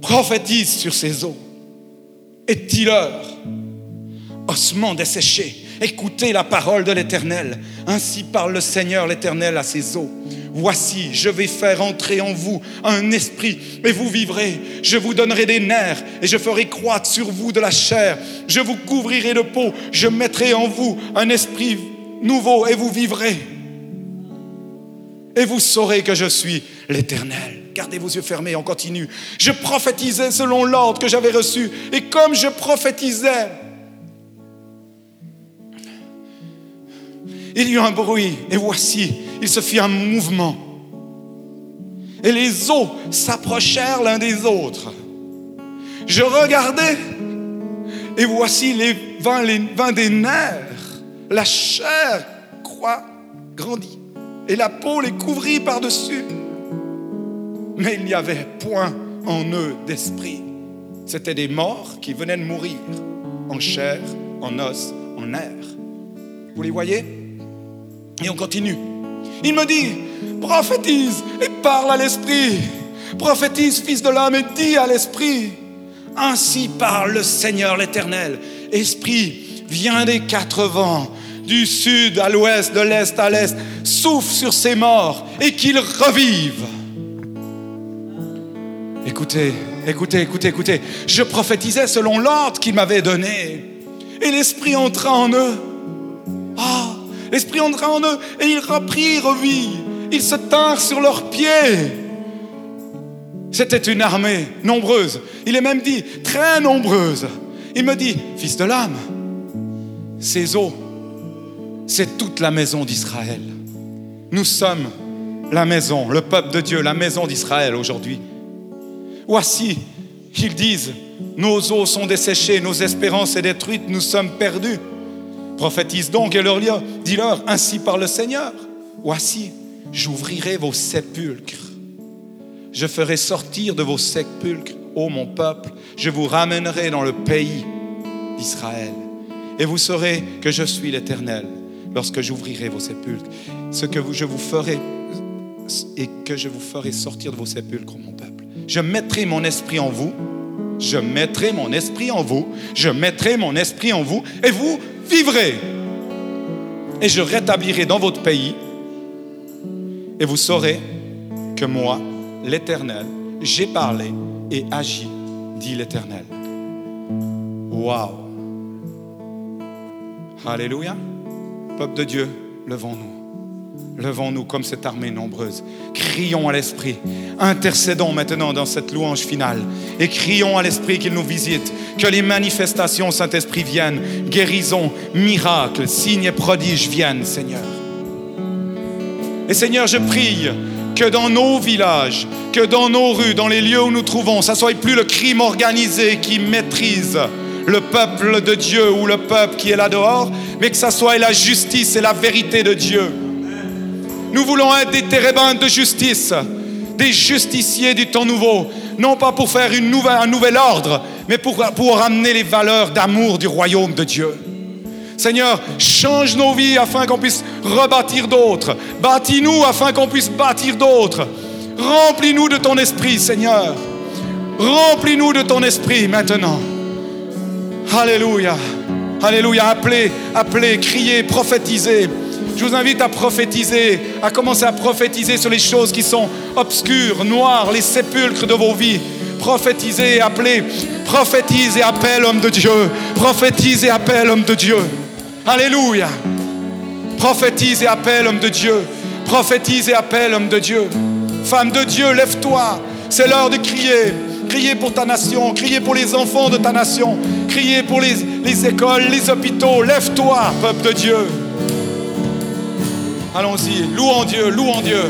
prophétise sur ces eaux et dis-leur, ossements desséchés, écoutez la parole de l'Éternel. Ainsi parle le Seigneur l'Éternel à ses eaux. Voici, je vais faire entrer en vous un esprit, et vous vivrez. Je vous donnerai des nerfs, et je ferai croître sur vous de la chair. Je vous couvrirai de peau, je mettrai en vous un esprit nouveau, et vous vivrez. Et vous saurez que je suis l'Éternel. Gardez vos yeux fermés, on continue. Je prophétisais selon l'ordre que j'avais reçu. Et comme je prophétisais, il y eut un bruit. Et voici, il se fit un mouvement. Et les eaux s'approchèrent l'un des autres. Je regardais. Et voici les vins, les vins des nerfs. La chair croît, grandit. Et la peau les couvrit par-dessus mais il n'y avait point en eux d'esprit. C'étaient des morts qui venaient de mourir en chair, en os, en nerfs. Vous les voyez? Et on continue. Il me dit, prophétise et parle à l'esprit. Prophétise, fils de l'homme, et dis à l'esprit. Ainsi parle le Seigneur l'Éternel. Esprit, viens des quatre vents, du sud à l'ouest, de l'est à l'est, souffle sur ces morts et qu'ils revivent. Écoutez, écoutez, écoutez, écoutez. Je prophétisais selon l'ordre qu'il m'avait donné. Et l'Esprit entra en eux. Ah, l'Esprit entra en eux et ils reprirent vie. Ils se tinrent sur leurs pieds. C'était une armée nombreuse. Il est même dit très nombreuse. Il me dit, fils de l'âme, ces eaux, c'est toute la maison d'Israël. Nous sommes la maison, le peuple de Dieu, la maison d'Israël aujourd'hui. Voici, ils disent, nos eaux sont desséchées, nos espérances sont détruites, nous sommes perdus. Prophétise donc et leur dis-leur, ainsi par le Seigneur. Voici, j'ouvrirai vos sépulcres. Je ferai sortir de vos sépulcres, ô mon peuple, je vous ramènerai dans le pays d'Israël. Et vous saurez que je suis l'Éternel lorsque j'ouvrirai vos sépulcres. Ce que je vous ferai et que je vous ferai sortir de vos sépulcres, mon peuple je mettrai mon esprit en vous, je mettrai mon esprit en vous, je mettrai mon esprit en vous, et vous vivrez. Et je rétablirai dans votre pays, et vous saurez que moi, l'Éternel, j'ai parlé et agi, dit l'Éternel. Waouh! Alléluia. Peuple de Dieu, levons-nous. Levons-nous comme cette armée nombreuse. Crions à l'Esprit. Intercédons maintenant dans cette louange finale. Et crions à l'Esprit qu'il nous visite. Que les manifestations Saint-Esprit viennent. Guérison, miracles, signes et prodiges viennent, Seigneur. Et Seigneur, je prie que dans nos villages, que dans nos rues, dans les lieux où nous trouvons, ça soit plus le crime organisé qui maîtrise le peuple de Dieu ou le peuple qui est là dehors, mais que ça soit la justice et la vérité de Dieu. Nous voulons être des térébintes de justice, des justiciers du temps nouveau, non pas pour faire un nouvel ordre, mais pour, pour ramener les valeurs d'amour du royaume de Dieu. Seigneur, change nos vies afin qu'on puisse rebâtir d'autres. Bâtis-nous afin qu'on puisse bâtir d'autres. Remplis-nous de ton esprit, Seigneur. Remplis-nous de ton esprit maintenant. Alléluia. Alléluia. Appelez, appelez, criez, prophétisez. Je vous invite à prophétiser, à commencer à prophétiser sur les choses qui sont obscures, noires, les sépulcres de vos vies. Prophétisez et appelez. Prophétise et appelle homme de Dieu. Prophétise et appelle homme de Dieu. Alléluia. Prophétise et appelle homme de Dieu. Prophétise et appelle homme de Dieu. Femme de Dieu, lève-toi. C'est l'heure de crier. Crier pour ta nation, crier pour les enfants de ta nation, crier pour les, les écoles, les hôpitaux. Lève-toi, peuple de Dieu. Allons-y, louons Dieu, louons Dieu.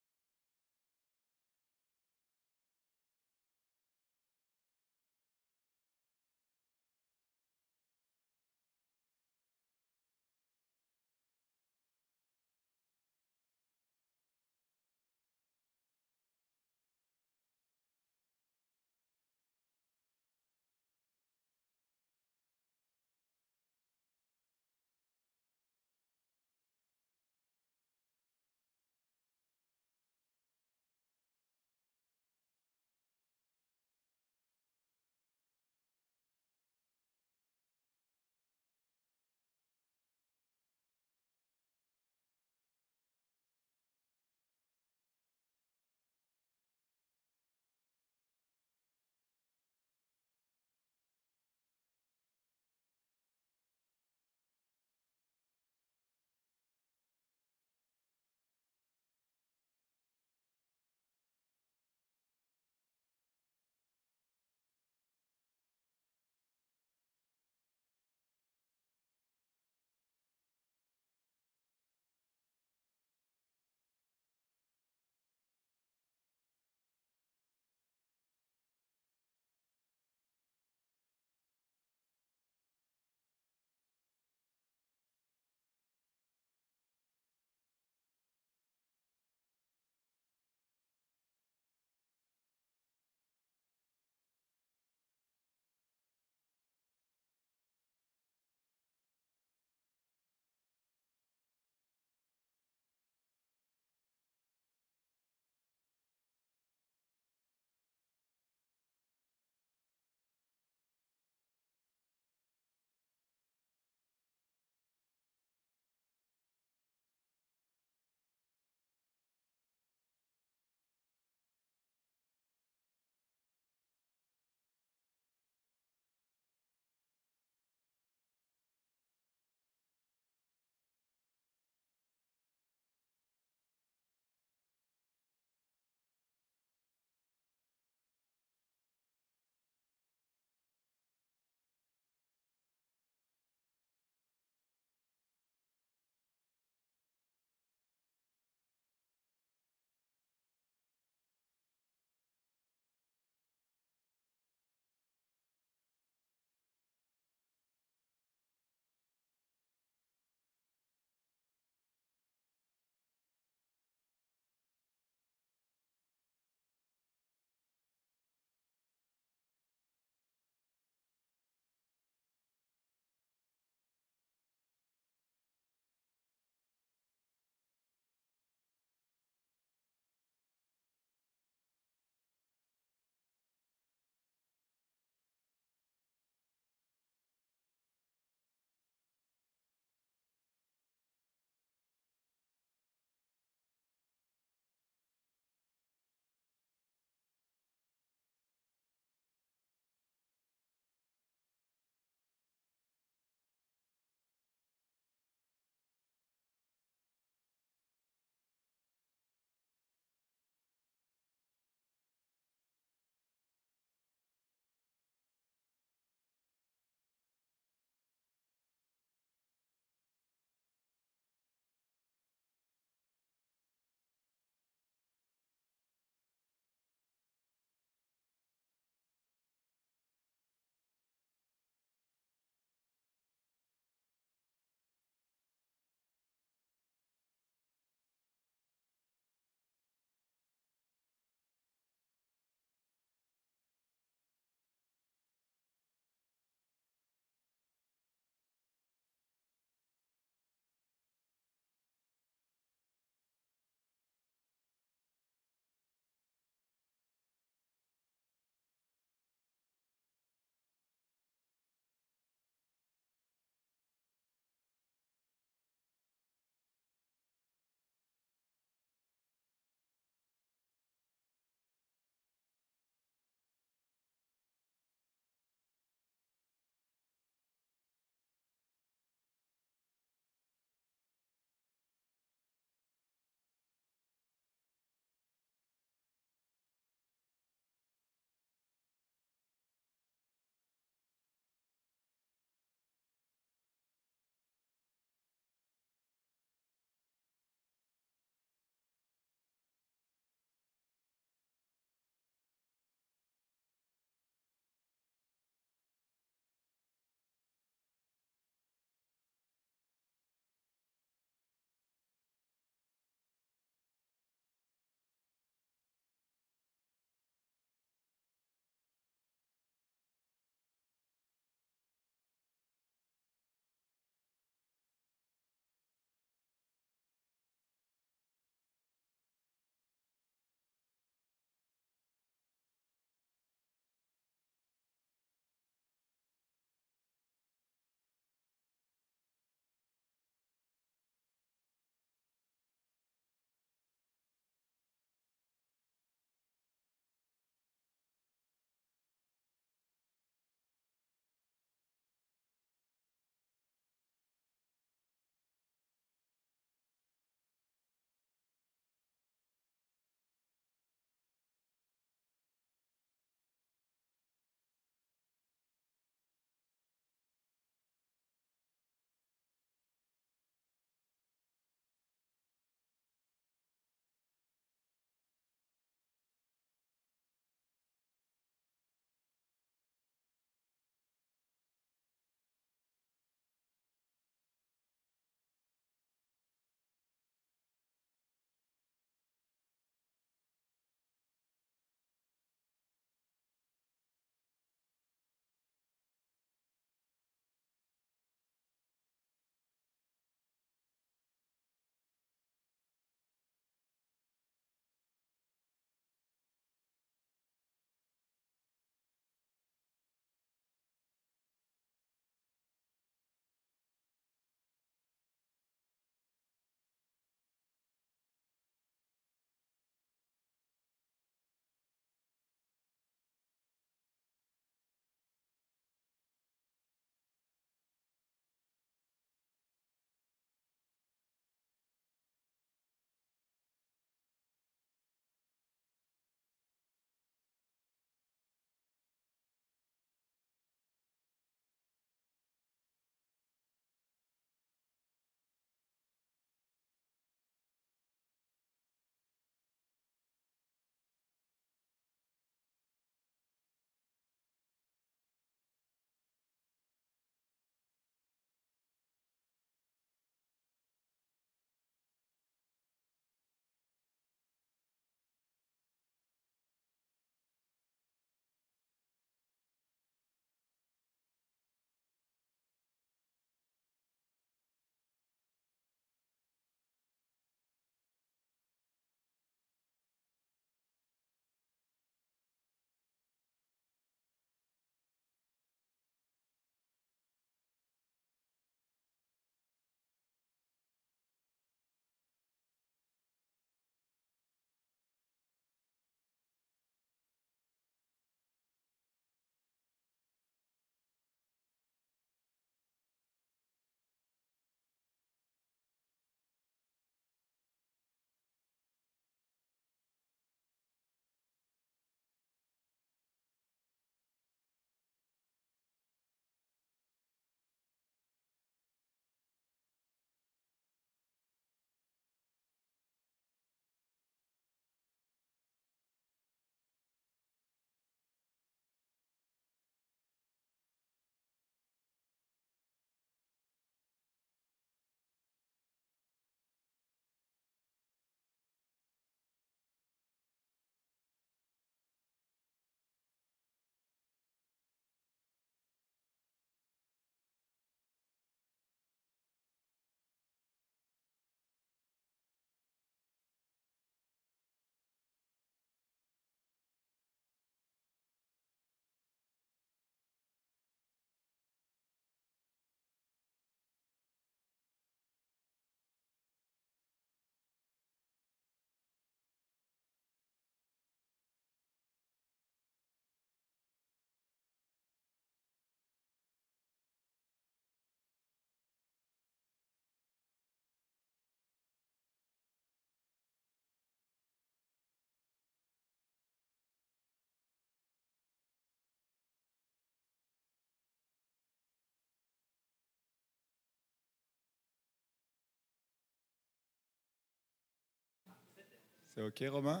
C'est OK, Romain?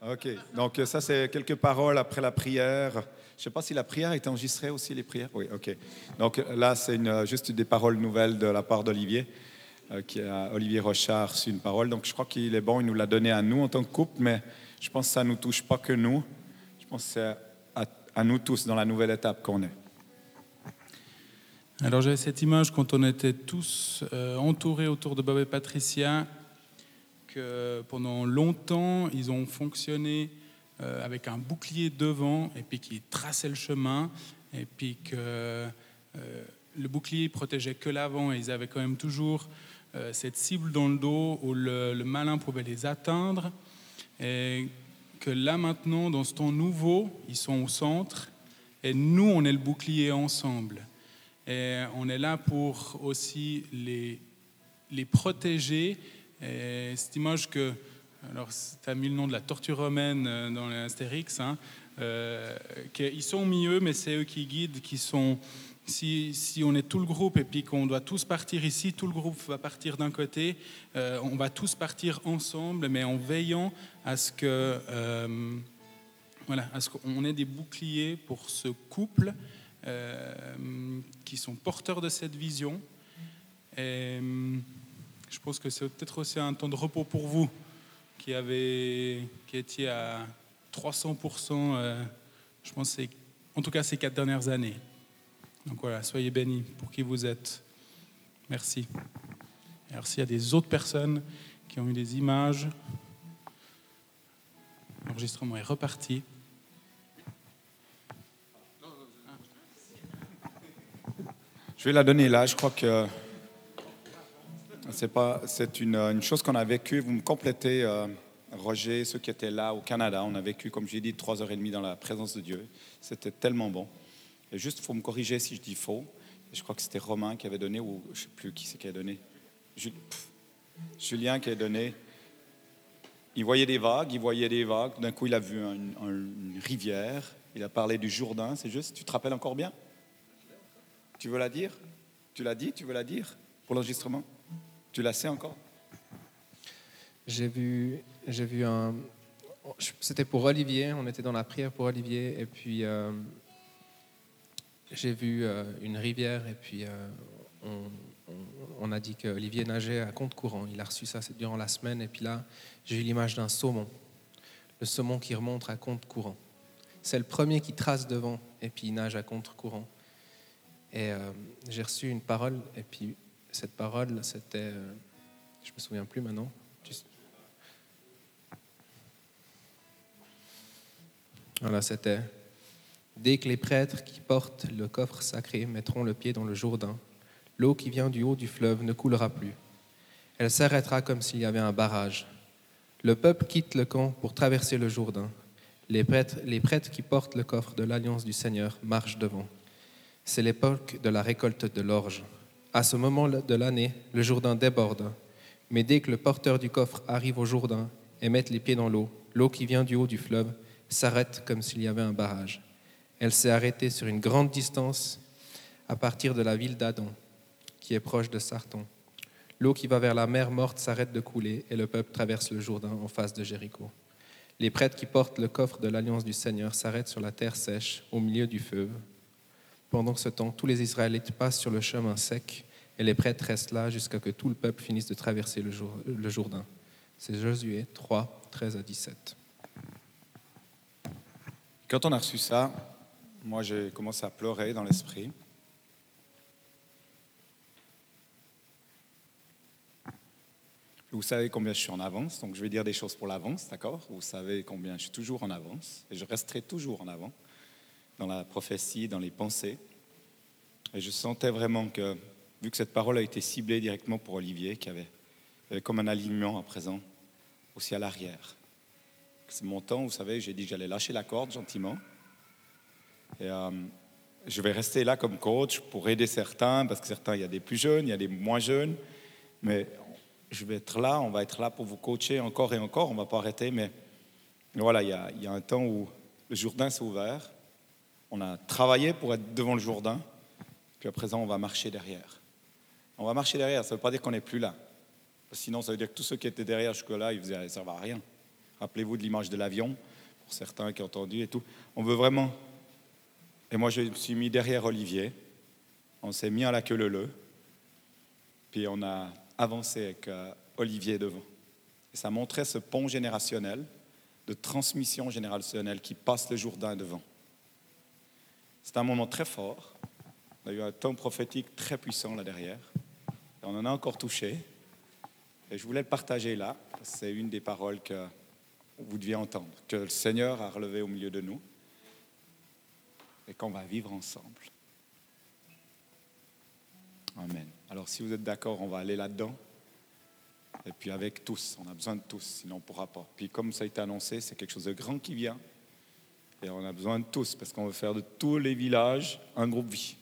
OK. Donc, ça, c'est quelques paroles après la prière. Je ne sais pas si la prière est enregistrée aussi, les prières. Oui, OK. Donc, là, c'est une, juste des paroles nouvelles de la part d'Olivier, euh, Olivier Rochard, reçu une parole. Donc, je crois qu'il est bon, il nous l'a donné à nous en tant que couple, mais je pense que ça ne nous touche pas que nous. Je pense que c'est à, nous tous dans la nouvelle étape qu'on est. Alors j'avais cette image quand on était tous euh, entourés autour de Bob et Patricia, que pendant longtemps ils ont fonctionné euh, avec un bouclier devant et puis qui traçait le chemin et puis que euh, le bouclier protégeait que l'avant et ils avaient quand même toujours euh, cette cible dans le dos où le, le malin pouvait les atteindre et que là maintenant dans ce temps nouveau ils sont au centre et nous on est le bouclier ensemble. Et on est là pour aussi les, les protéger. Et cette image que, alors tu as mis le nom de la tortue romaine euh, dans l'Astérix, hein, euh, qu'ils sont au milieu, mais c'est eux qui guident, qui sont... Si, si, on est tout le groupe et puis qu'on doit tous partir ici, tout le groupe va partir d'un côté, euh, on va tous partir ensemble, mais en veillant à ce que, euh, voilà, à ce qu'on ait des boucliers pour ce couple qui sont porteurs de cette vision. Et je pense que c'est peut-être aussi un temps de repos pour vous qui, avez, qui étiez à 300%, euh, je pense, en tout cas ces quatre dernières années. Donc voilà, soyez bénis pour qui vous êtes. Merci. Alors s'il y a des autres personnes qui ont eu des images, l'enregistrement est reparti. Je vais la donner là. Je crois que c'est pas, c'est une, une chose qu'on a vécue. Vous me complétez, euh, Roger, ceux qui étaient là au Canada. On a vécu, comme j'ai dit, trois heures et demie dans la présence de Dieu. C'était tellement bon. Et juste, faut me corriger si je dis faux. Je crois que c'était Romain qui avait donné, ou je ne sais plus qui c'est qui a donné. Julien qui a donné. Il voyait des vagues, il voyait des vagues. D'un coup, il a vu un- un- une rivière. Il a parlé du Jourdain, c'est juste. Tu te rappelles encore bien? Tu veux la dire? Tu l'as dit? Tu veux la dire? Pour l'enregistrement? Tu la sais encore? J'ai vu, j'ai vu un. C'était pour Olivier, on était dans la prière pour Olivier, et puis euh, j'ai vu euh, une rivière, et puis euh, on, a dit que Olivier nageait à compte courant. Il a reçu ça durant la semaine, et puis là, j'ai eu l'image d'un saumon, le saumon qui remonte à compte courant. C'est le premier qui trace devant, et puis il nage à contre courant. Et j'ai reçu une parole, et puis cette parole, c'était. euh, je me souviens plus maintenant. Voilà, c'était Dès que les prêtres qui portent le coffre sacré mettront le pied dans le Jourdain, l'eau qui vient du haut du fleuve ne coulera plus. Elle s'arrêtera comme s'il y avait un barrage. Le peuple quitte le camp pour traverser le Jourdain. Les prêtres, les prêtres qui portent le coffre de l'alliance du Seigneur marchent devant. C'est l'époque de la récolte de l'orge. À ce moment de l'année, le Jourdain déborde. Mais dès que le porteur du coffre arrive au Jourdain et met les pieds dans l'eau, l'eau qui vient du haut du fleuve s'arrête comme s'il y avait un barrage. Elle s'est arrêtée sur une grande distance à partir de la ville d'Adon, qui est proche de Sarton. L'eau qui va vers la mer morte s'arrête de couler et le peuple traverse le Jourdain en face de Jéricho. Les prêtres qui portent le coffre de l'alliance du Seigneur s'arrêtent sur la terre sèche, au milieu du feu. Pendant ce temps, tous les Israélites passent sur le chemin sec et les prêtres restent là jusqu'à que tout le peuple finisse de traverser le, le Jourdain. C'est Josué 3, 13 à 17. Quand on a reçu ça, moi j'ai commencé à pleurer dans l'esprit. Vous savez combien je suis en avance, donc je vais dire des choses pour l'avance, d'accord? Vous savez combien je suis toujours en avance, et je resterai toujours en avant dans la prophétie, dans les pensées. Et je sentais vraiment que, vu que cette parole a été ciblée directement pour Olivier, qui avait, avait comme un alignement à présent aussi à l'arrière. C'est mon temps, vous savez, j'ai dit que j'allais lâcher la corde gentiment. Et euh, je vais rester là comme coach pour aider certains, parce que certains, il y a des plus jeunes, il y a des moins jeunes. Mais je vais être là, on va être là pour vous coacher encore et encore, on ne va pas arrêter. Mais voilà, il y a un temps où le Jourdain s'est ouvert. On a travaillé pour être devant le Jourdain. Puis à présent, on va marcher derrière. On va marcher derrière, ça ne veut pas dire qu'on n'est plus là. Sinon, ça veut dire que tous ceux qui étaient derrière jusque-là, ils ça ne servait à rien. Rappelez-vous de l'image de l'avion, pour certains qui ont entendu et tout. On veut vraiment. Et moi, je me suis mis derrière Olivier. On s'est mis à la queue leu Puis on a avancé avec euh, Olivier devant. Et ça montrait ce pont générationnel, de transmission générationnelle qui passe le Jourdain devant. C'est un moment très fort. On a eu un temps prophétique très puissant là derrière. On en a encore touché. Et je voulais le partager là. C'est une des paroles que vous deviez entendre, que le Seigneur a relevé au milieu de nous et qu'on va vivre ensemble. Amen. Alors si vous êtes d'accord, on va aller là-dedans. Et puis avec tous, on a besoin de tous, sinon on ne pourra pas. Puis comme ça a été annoncé, c'est quelque chose de grand qui vient. Et on a besoin de tous, parce qu'on veut faire de tous les villages un groupe vie.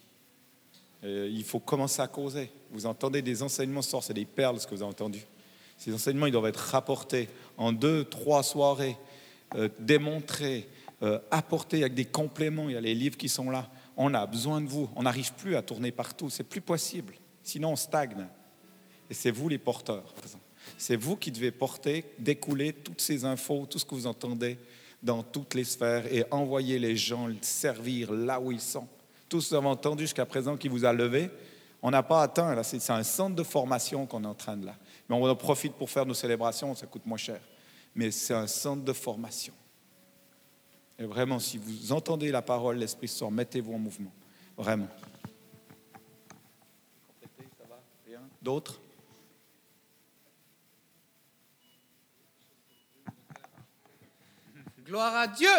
Il faut commencer à causer. Vous entendez des enseignements ce c'est des perles ce que vous avez entendu. Ces enseignements, ils doivent être rapportés en deux, trois soirées, euh, démontrés, euh, apportés avec des compléments. Il y a les livres qui sont là. On a besoin de vous. On n'arrive plus à tourner partout. C'est plus possible. Sinon, on stagne. Et c'est vous les porteurs. C'est vous qui devez porter, découler toutes ces infos, tout ce que vous entendez dans toutes les sphères et envoyer les gens servir là où ils sont. Que vous avez entendu jusqu'à présent qui vous a levé, on n'a pas atteint. C'est un centre de formation qu'on est en train de là. Mais on en profite pour faire nos célébrations, ça coûte moins cher. Mais c'est un centre de formation. Et vraiment, si vous entendez la parole, l'Esprit sort, mettez-vous en mouvement. Vraiment. D'autres? Gloire à Dieu